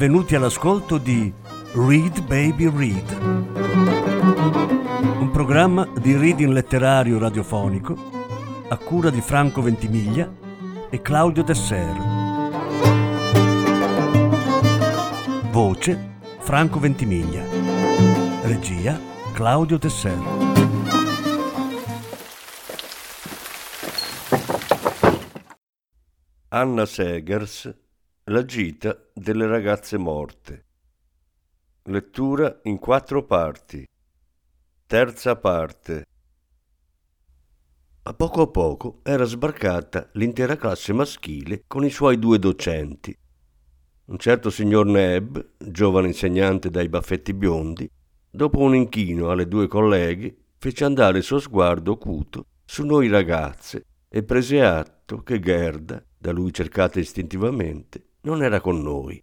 benvenuti all'ascolto di Read Baby Read, un programma di reading letterario radiofonico a cura di Franco Ventimiglia e Claudio Desser. Voce Franco Ventimiglia. Regia Claudio Tesser. Anna Segers La gita delle ragazze morte. Lettura in quattro parti. Terza parte. A poco a poco era sbarcata l'intera classe maschile con i suoi due docenti. Un certo signor Neb, giovane insegnante dai baffetti biondi, dopo un inchino alle due colleghe, fece andare il suo sguardo acuto su noi ragazze e prese atto che Gerda, da lui cercata istintivamente, non era con noi.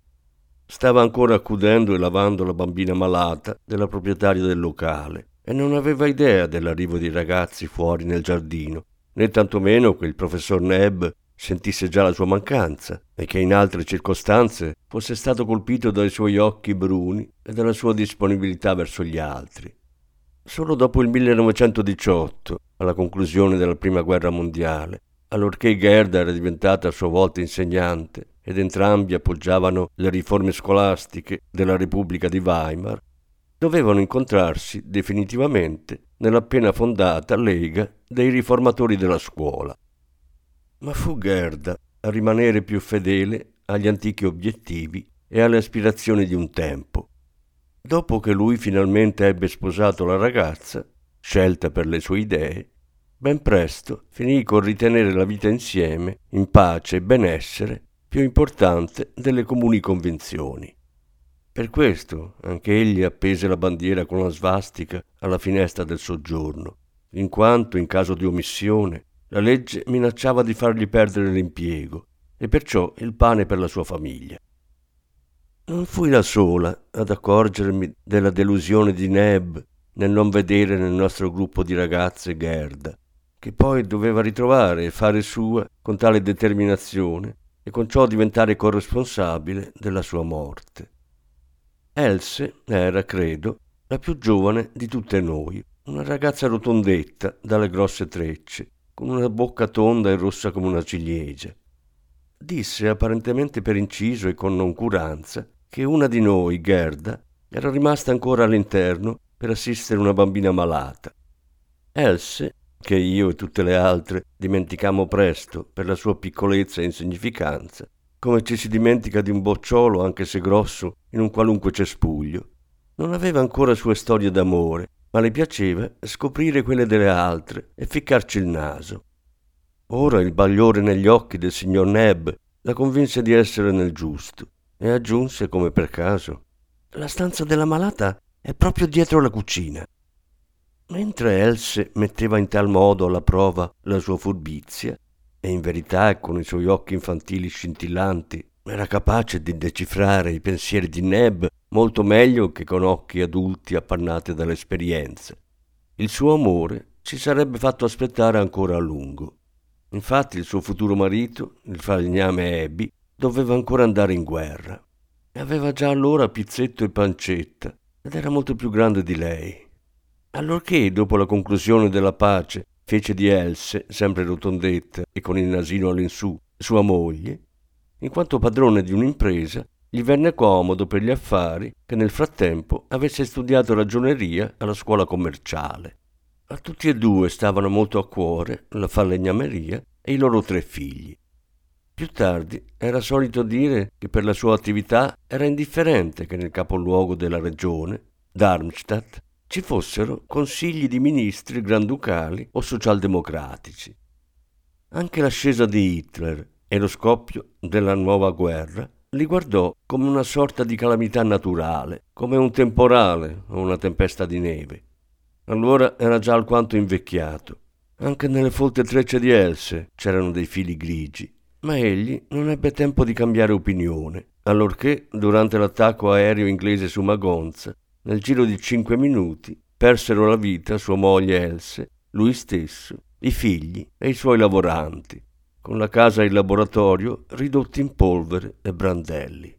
Stava ancora accudendo e lavando la bambina malata della proprietaria del locale e non aveva idea dell'arrivo dei ragazzi fuori nel giardino, né tantomeno che il professor Neb sentisse già la sua mancanza e che in altre circostanze fosse stato colpito dai suoi occhi bruni e dalla sua disponibilità verso gli altri. Solo dopo il 1918, alla conclusione della Prima Guerra Mondiale, allorché Gerda era diventata a sua volta insegnante ed entrambi appoggiavano le riforme scolastiche della Repubblica di Weimar, dovevano incontrarsi definitivamente nell'appena fondata Lega dei riformatori della scuola. Ma fu Gerda a rimanere più fedele agli antichi obiettivi e alle aspirazioni di un tempo. Dopo che lui finalmente ebbe sposato la ragazza, scelta per le sue idee, ben presto finì con ritenere la vita insieme, in pace e benessere, più importante delle comuni convinzioni. Per questo anche egli appese la bandiera con la svastica alla finestra del soggiorno, in quanto, in caso di omissione, la legge minacciava di fargli perdere l'impiego e perciò il pane per la sua famiglia. Non fui la sola ad accorgermi della delusione di Neb nel non vedere nel nostro gruppo di ragazze Gerda, che poi doveva ritrovare e fare sua con tale determinazione e con ciò diventare corresponsabile della sua morte. Else era, credo, la più giovane di tutte noi, una ragazza rotondetta dalle grosse trecce, con una bocca tonda e rossa come una ciliegia. Disse apparentemente per inciso e con noncuranza che una di noi, Gerda, era rimasta ancora all'interno per assistere una bambina malata. Else che io e tutte le altre dimenticammo presto per la sua piccolezza e insignificanza, come ci si dimentica di un bocciolo anche se grosso in un qualunque cespuglio. Non aveva ancora sue storie d'amore, ma le piaceva scoprire quelle delle altre e ficcarci il naso. Ora il bagliore negli occhi del signor Neb la convinse di essere nel giusto e aggiunse come per caso La stanza della malata è proprio dietro la cucina. Mentre Else metteva in tal modo alla prova la sua furbizia, e in verità con i suoi occhi infantili scintillanti era capace di decifrare i pensieri di Neb molto meglio che con occhi adulti appannati dall'esperienza. Il suo amore ci sarebbe fatto aspettare ancora a lungo. Infatti il suo futuro marito, il falegname Abby, doveva ancora andare in guerra. Aveva già allora Pizzetto e Pancetta, ed era molto più grande di lei. Allorché, dopo la conclusione della pace, fece di Else, sempre rotondetta e con il nasino all'insù, sua moglie, in quanto padrone di un'impresa, gli venne comodo per gli affari che nel frattempo avesse studiato ragioneria alla scuola commerciale. A tutti e due stavano molto a cuore la falegnameria e i loro tre figli. Più tardi era solito dire che per la sua attività era indifferente che nel capoluogo della regione, Darmstadt, ci fossero consigli di ministri granducali o socialdemocratici. Anche l'ascesa di Hitler e lo scoppio della nuova guerra li guardò come una sorta di calamità naturale, come un temporale o una tempesta di neve. Allora era già alquanto invecchiato. Anche nelle folte trecce di Else c'erano dei fili grigi, ma egli non ebbe tempo di cambiare opinione, allorché, durante l'attacco aereo inglese su Magonza, nel giro di cinque minuti persero la vita sua moglie Else, lui stesso, i figli e i suoi lavoranti, con la casa e il laboratorio ridotti in polvere e brandelli.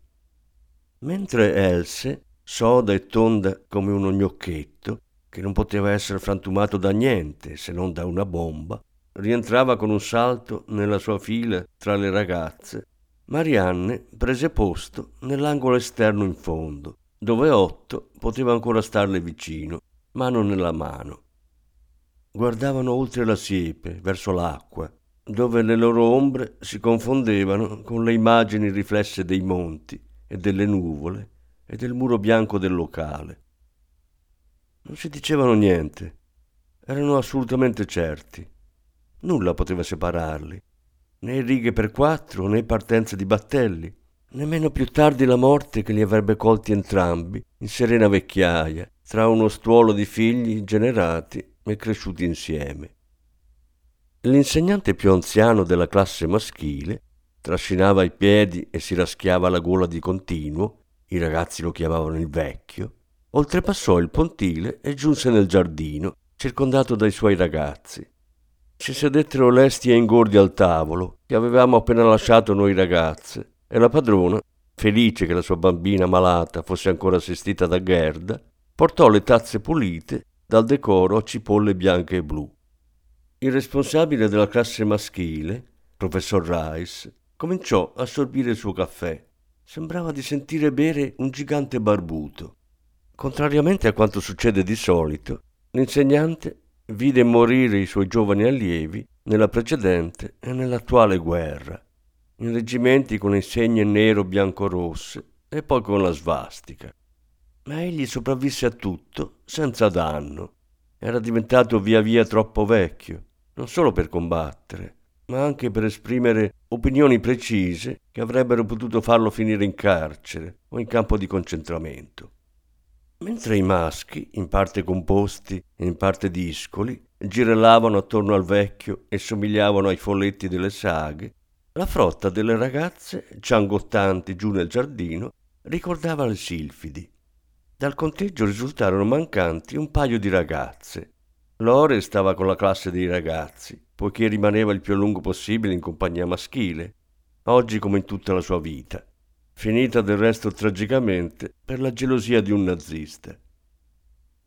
mentre Else, soda e tonda come uno gnocchetto, che non poteva essere frantumato da niente se non da una bomba, rientrava con un salto nella sua fila tra le ragazze, Marianne prese posto nell'angolo esterno in fondo, dove Otto poteva ancora starle vicino, mano nella mano. Guardavano oltre la siepe, verso l'acqua, dove le loro ombre si confondevano con le immagini riflesse dei monti e delle nuvole e del muro bianco del locale. Non si dicevano niente, erano assolutamente certi. Nulla poteva separarli, né righe per quattro né partenze di battelli, nemmeno più tardi la morte che li avrebbe colti entrambi in serena vecchiaia, tra uno stuolo di figli generati e cresciuti insieme. L'insegnante più anziano della classe maschile trascinava i piedi e si raschiava la gola di continuo, i ragazzi lo chiamavano il vecchio, oltrepassò il pontile e giunse nel giardino, circondato dai suoi ragazzi. Si sedettero lesti e ingordi al tavolo che avevamo appena lasciato noi ragazze e la padrona, felice che la sua bambina malata fosse ancora assistita da Gerda, portò le tazze pulite dal decoro a cipolle bianche e blu. Il responsabile della classe maschile, professor Rice, cominciò a sorbire il suo caffè. Sembrava di sentire bere un gigante barbuto. Contrariamente a quanto succede di solito, l'insegnante vide morire i suoi giovani allievi nella precedente e nell'attuale guerra, in reggimenti con insegne nero-bianco-rosse e poi con la svastica. Ma egli sopravvisse a tutto senza danno. Era diventato via via troppo vecchio non solo per combattere, ma anche per esprimere opinioni precise che avrebbero potuto farlo finire in carcere o in campo di concentramento. Mentre i maschi, in parte composti e in parte discoli, girellavano attorno al vecchio e somigliavano ai folletti delle saghe, la frotta delle ragazze, ciangottanti giù nel giardino, ricordava le silfidi. Dal conteggio risultarono mancanti un paio di ragazze, Lore stava con la classe dei ragazzi, poiché rimaneva il più a lungo possibile in compagnia maschile, oggi come in tutta la sua vita, finita del resto tragicamente per la gelosia di un nazista.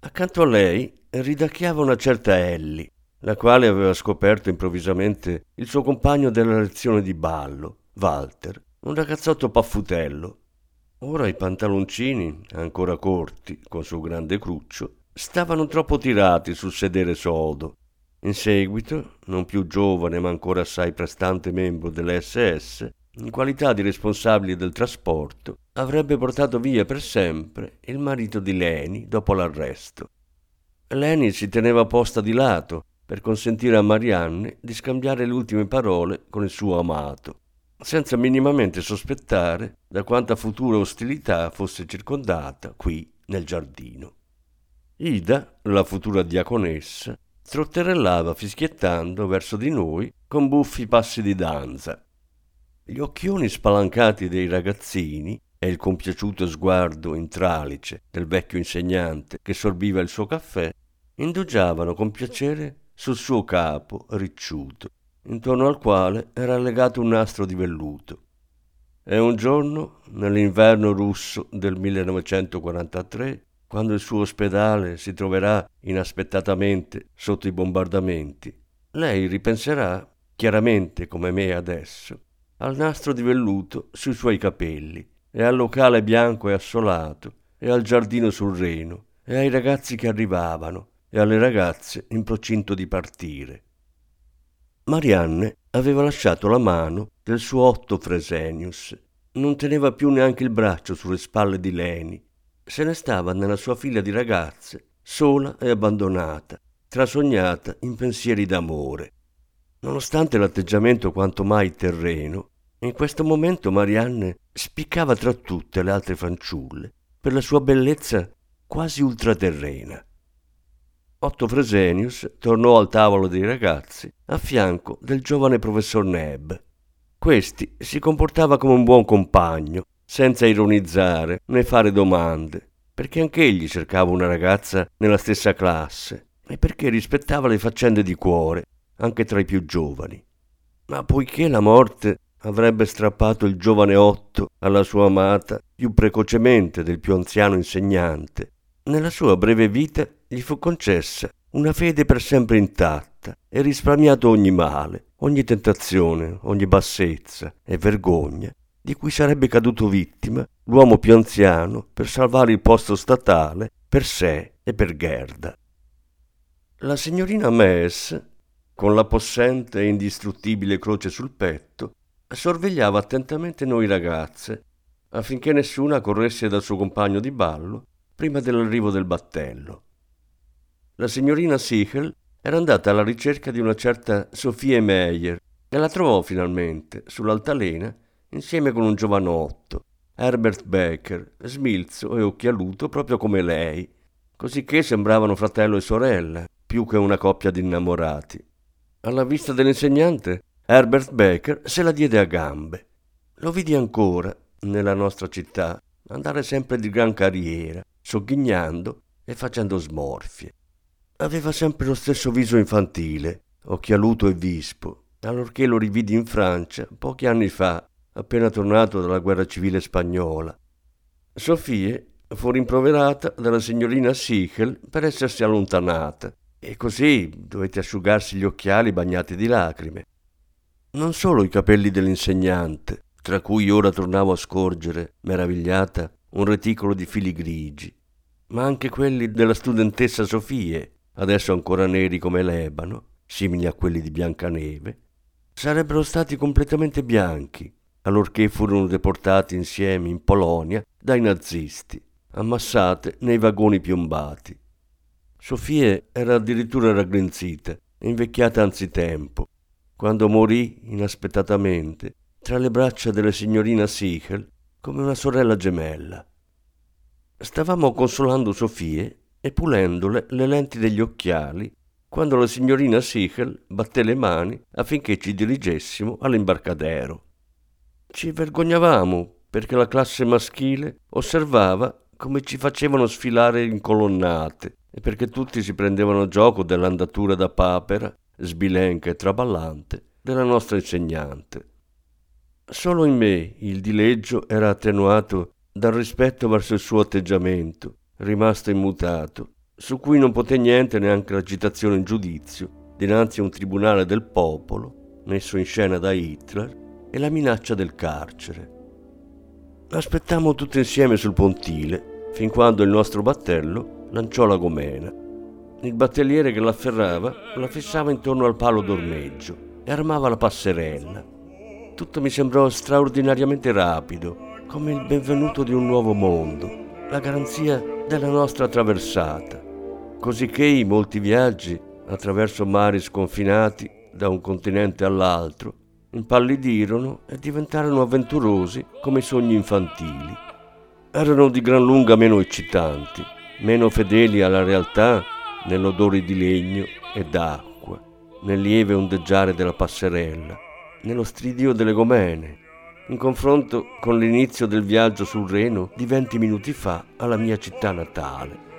Accanto a lei ridacchiava una certa Ellie, la quale aveva scoperto improvvisamente il suo compagno della lezione di ballo, Walter, un ragazzotto paffutello. Ora i pantaloncini, ancora corti, con suo grande cruccio, stavano troppo tirati sul sedere sodo. In seguito, non più giovane ma ancora assai prestante membro dell'SS, in qualità di responsabile del trasporto, avrebbe portato via per sempre il marito di Leni dopo l'arresto. Leni si teneva posta di lato per consentire a Marianne di scambiare le ultime parole con il suo amato, senza minimamente sospettare da quanta futura ostilità fosse circondata qui nel giardino. Ida, la futura diaconessa, trotterellava fischiettando verso di noi con buffi passi di danza. Gli occhioni spalancati dei ragazzini e il compiaciuto sguardo in tralice del vecchio insegnante che sorbiva il suo caffè indugiavano con piacere sul suo capo ricciuto, intorno al quale era legato un nastro di velluto. E un giorno, nell'inverno russo del 1943, quando il suo ospedale si troverà inaspettatamente sotto i bombardamenti, lei ripenserà, chiaramente come me adesso, al nastro di velluto sui suoi capelli, e al locale bianco e assolato, e al giardino sul Reno, e ai ragazzi che arrivavano, e alle ragazze in procinto di partire. Marianne aveva lasciato la mano del suo Otto Fresenius, non teneva più neanche il braccio sulle spalle di Leni, se ne stava nella sua fila di ragazze, sola e abbandonata, trasognata in pensieri d'amore. Nonostante l'atteggiamento quanto mai terreno, in questo momento Marianne spiccava tra tutte le altre fanciulle per la sua bellezza quasi ultraterrena. Otto Fresenius tornò al tavolo dei ragazzi a fianco del giovane professor Neb. Questi si comportava come un buon compagno senza ironizzare né fare domande, perché anch'egli cercava una ragazza nella stessa classe e perché rispettava le faccende di cuore, anche tra i più giovani. Ma poiché la morte avrebbe strappato il giovane Otto alla sua amata più precocemente del più anziano insegnante, nella sua breve vita gli fu concessa una fede per sempre intatta e risparmiato ogni male, ogni tentazione, ogni bassezza e vergogna di cui sarebbe caduto vittima l'uomo più anziano per salvare il posto statale per sé e per Gerda. La signorina Mess, con la possente e indistruttibile croce sul petto, sorvegliava attentamente noi ragazze affinché nessuna corresse dal suo compagno di ballo prima dell'arrivo del battello. La signorina Sichel era andata alla ricerca di una certa Sophie Meyer e la trovò finalmente sull'altalena insieme con un giovanotto, Herbert Becker, smilzo e occhialuto proprio come lei, cosicché sembravano fratello e sorella, più che una coppia di innamorati. Alla vista dell'insegnante, Herbert Becker se la diede a gambe. Lo vidi ancora, nella nostra città, andare sempre di gran carriera, sogghignando e facendo smorfie. Aveva sempre lo stesso viso infantile, occhialuto e vispo, allorché lo rividi in Francia pochi anni fa, appena tornato dalla guerra civile spagnola. Sofie fu rimproverata dalla signorina Sichel per essersi allontanata e così dovette asciugarsi gli occhiali bagnati di lacrime. Non solo i capelli dell'insegnante, tra cui ora tornavo a scorgere, meravigliata, un reticolo di fili grigi, ma anche quelli della studentessa Sofie, adesso ancora neri come l'ebano, simili a quelli di Biancaneve, sarebbero stati completamente bianchi, allorché furono deportati insieme in Polonia dai nazisti, ammassate nei vagoni piombati. Sofie era addirittura raggrinzita, invecchiata anzitempo, quando morì inaspettatamente tra le braccia della signorina Sichel come una sorella gemella. Stavamo consolando Sofie e pulendole le lenti degli occhiali quando la signorina Sichel batté le mani affinché ci dirigessimo all'imbarcadero. Ci vergognavamo perché la classe maschile osservava come ci facevano sfilare in colonnate e perché tutti si prendevano gioco dell'andatura da papera, sbilenca e traballante, della nostra insegnante. Solo in me il dileggio era attenuato dal rispetto verso il suo atteggiamento, rimasto immutato, su cui non poté niente neanche l'agitazione in giudizio dinanzi a un tribunale del popolo, messo in scena da Hitler, e la minaccia del carcere. Aspettammo tutti insieme sul pontile, fin quando il nostro battello lanciò la gomena. Il battelliere che l'afferrava la fissava intorno al palo d'ormeggio e armava la passerella. Tutto mi sembrò straordinariamente rapido, come il benvenuto di un nuovo mondo, la garanzia della nostra traversata, cosicché i molti viaggi attraverso mari sconfinati da un continente all'altro impallidirono e diventarono avventurosi come sogni infantili. Erano di gran lunga meno eccitanti, meno fedeli alla realtà nell'odore di legno e d'acqua, nel lieve ondeggiare della passerella, nello stridio delle gomene, in confronto con l'inizio del viaggio sul Reno di venti minuti fa alla mia città natale.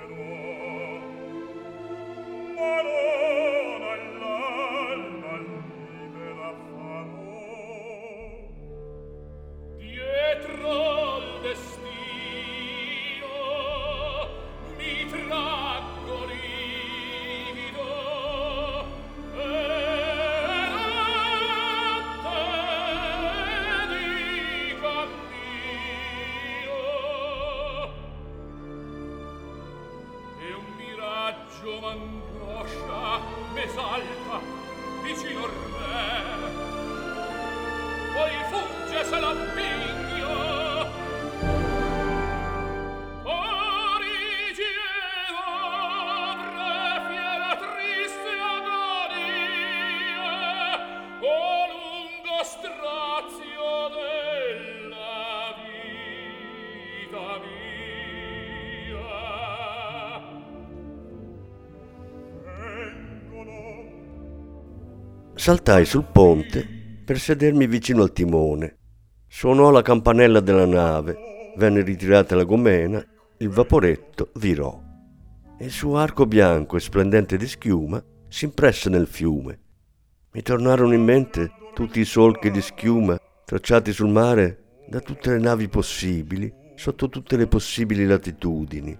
Saltai sul ponte per sedermi vicino al timone. Suonò la campanella della nave, venne ritirata la gomena, il vaporetto virò. Il suo arco bianco e splendente di schiuma si impresse nel fiume. Mi tornarono in mente tutti i solchi di schiuma tracciati sul mare da tutte le navi possibili, sotto tutte le possibili latitudini.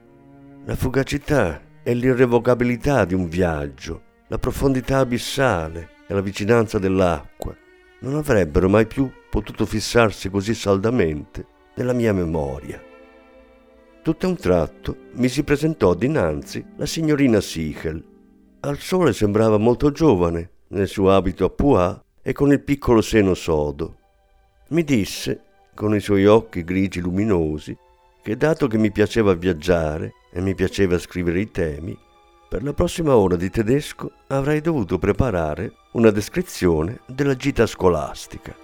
La fugacità e l'irrevocabilità di un viaggio, la profondità abissale la vicinanza dell'acqua non avrebbero mai più potuto fissarsi così saldamente nella mia memoria. Tutto a un tratto mi si presentò dinanzi la signorina Sichel. Al sole sembrava molto giovane, nel suo abito a pois e con il piccolo seno sodo. Mi disse, con i suoi occhi grigi luminosi, che dato che mi piaceva viaggiare e mi piaceva scrivere i temi, per la prossima ora di tedesco avrei dovuto preparare una descrizione della gita scolastica.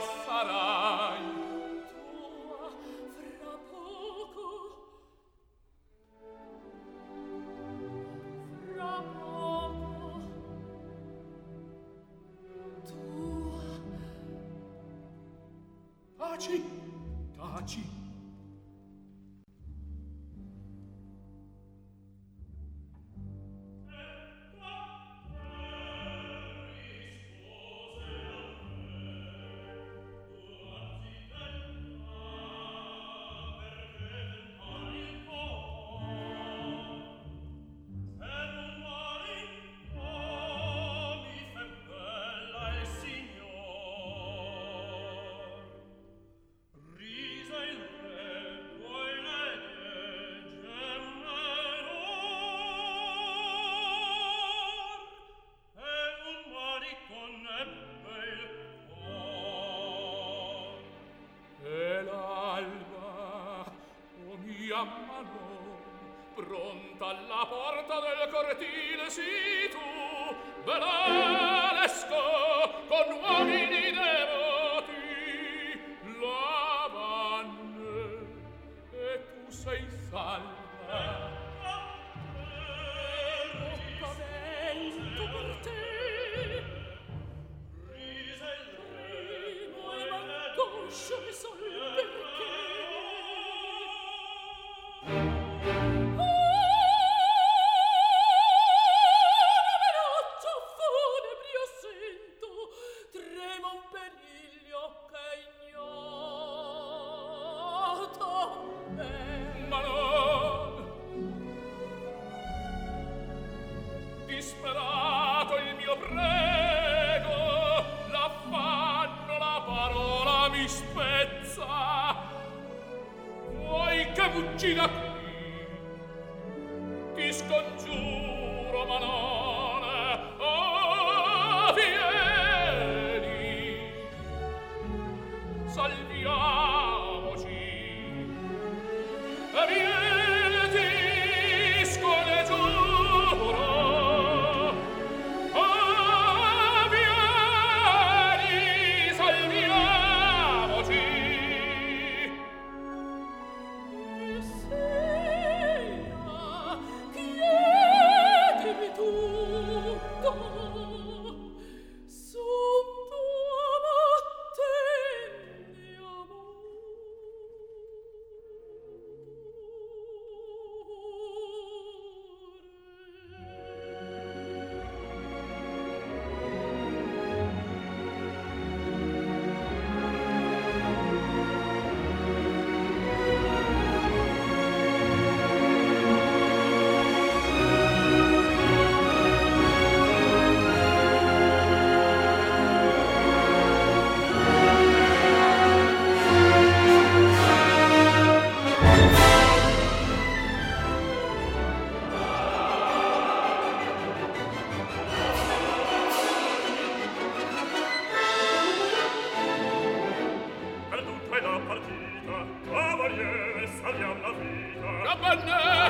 sarà del cortile si la vita. Capannello!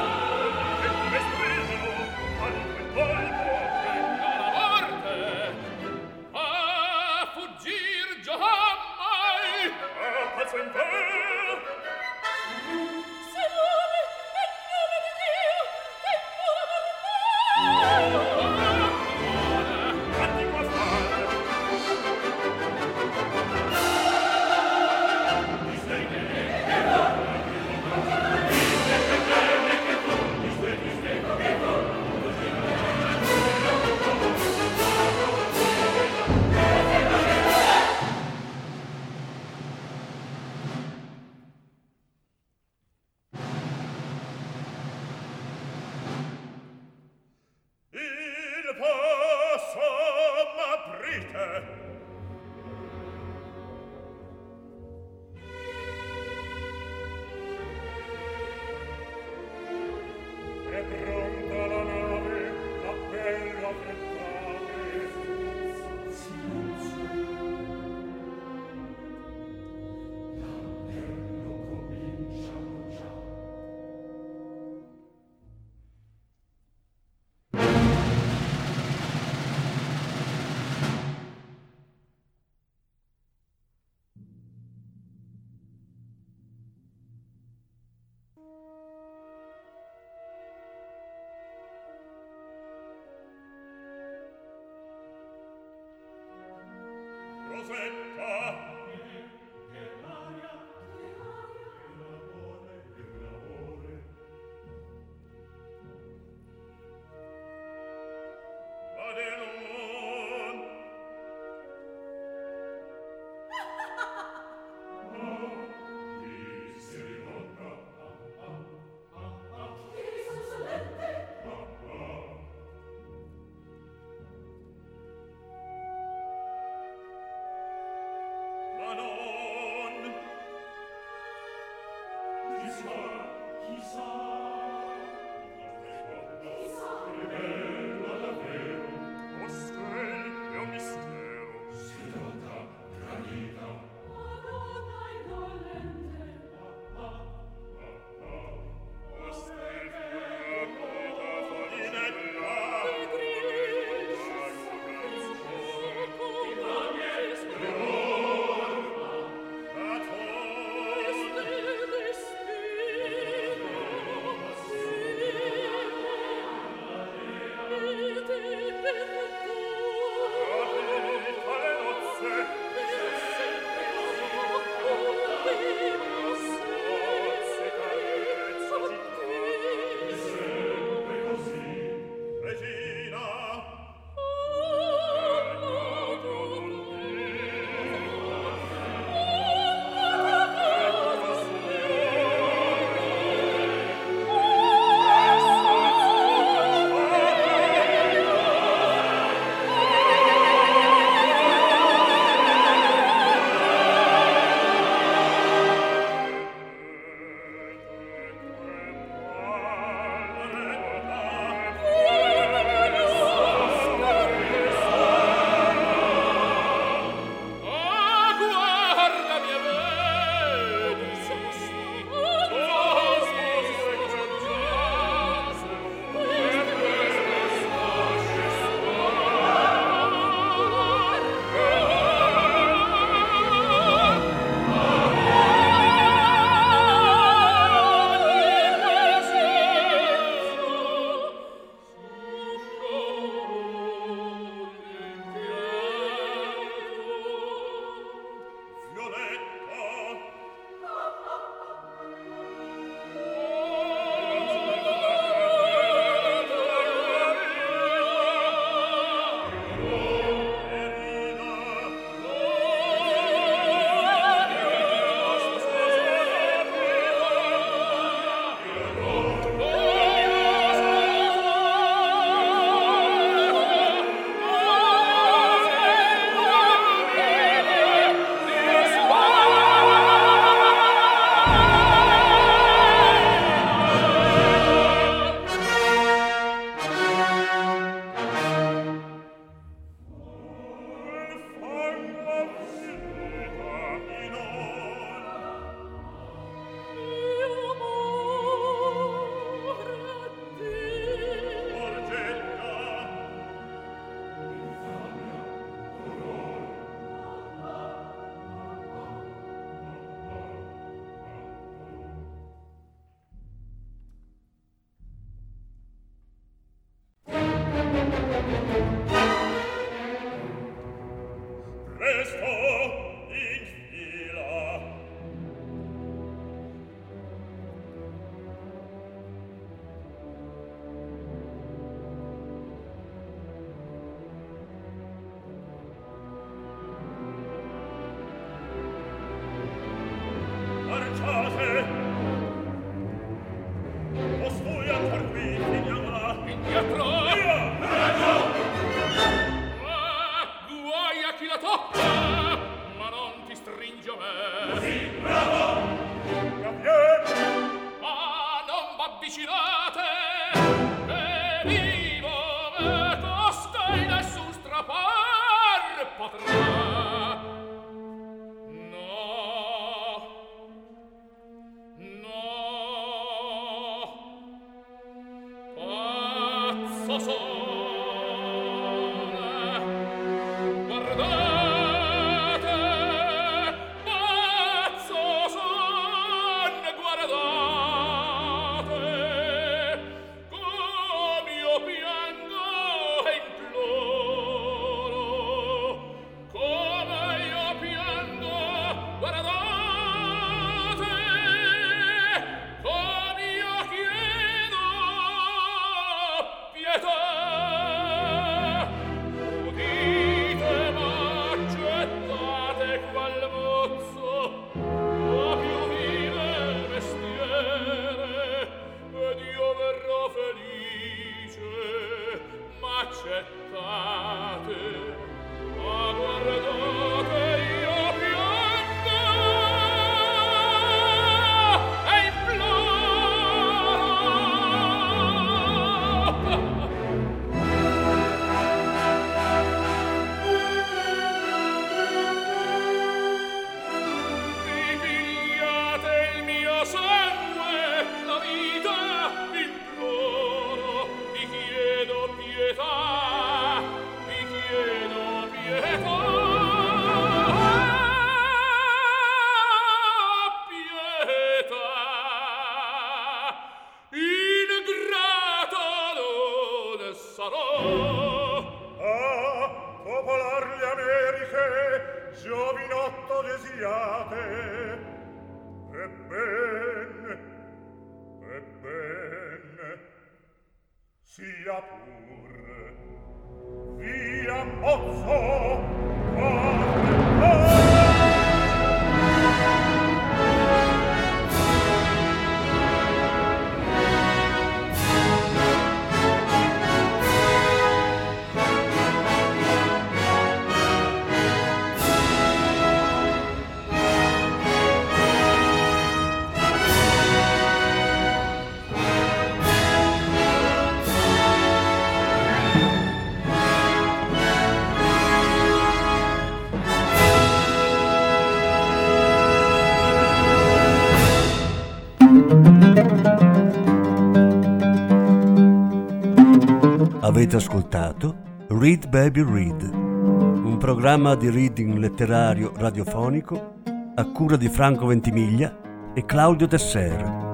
Avete ascoltato Read Baby Read, un programma di reading letterario radiofonico a cura di Franco Ventimiglia e Claudio Tesser.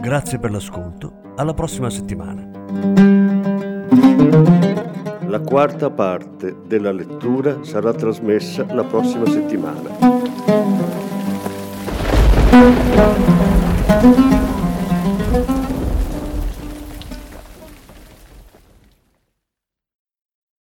Grazie per l'ascolto, alla prossima settimana. La quarta parte della lettura sarà trasmessa la prossima settimana.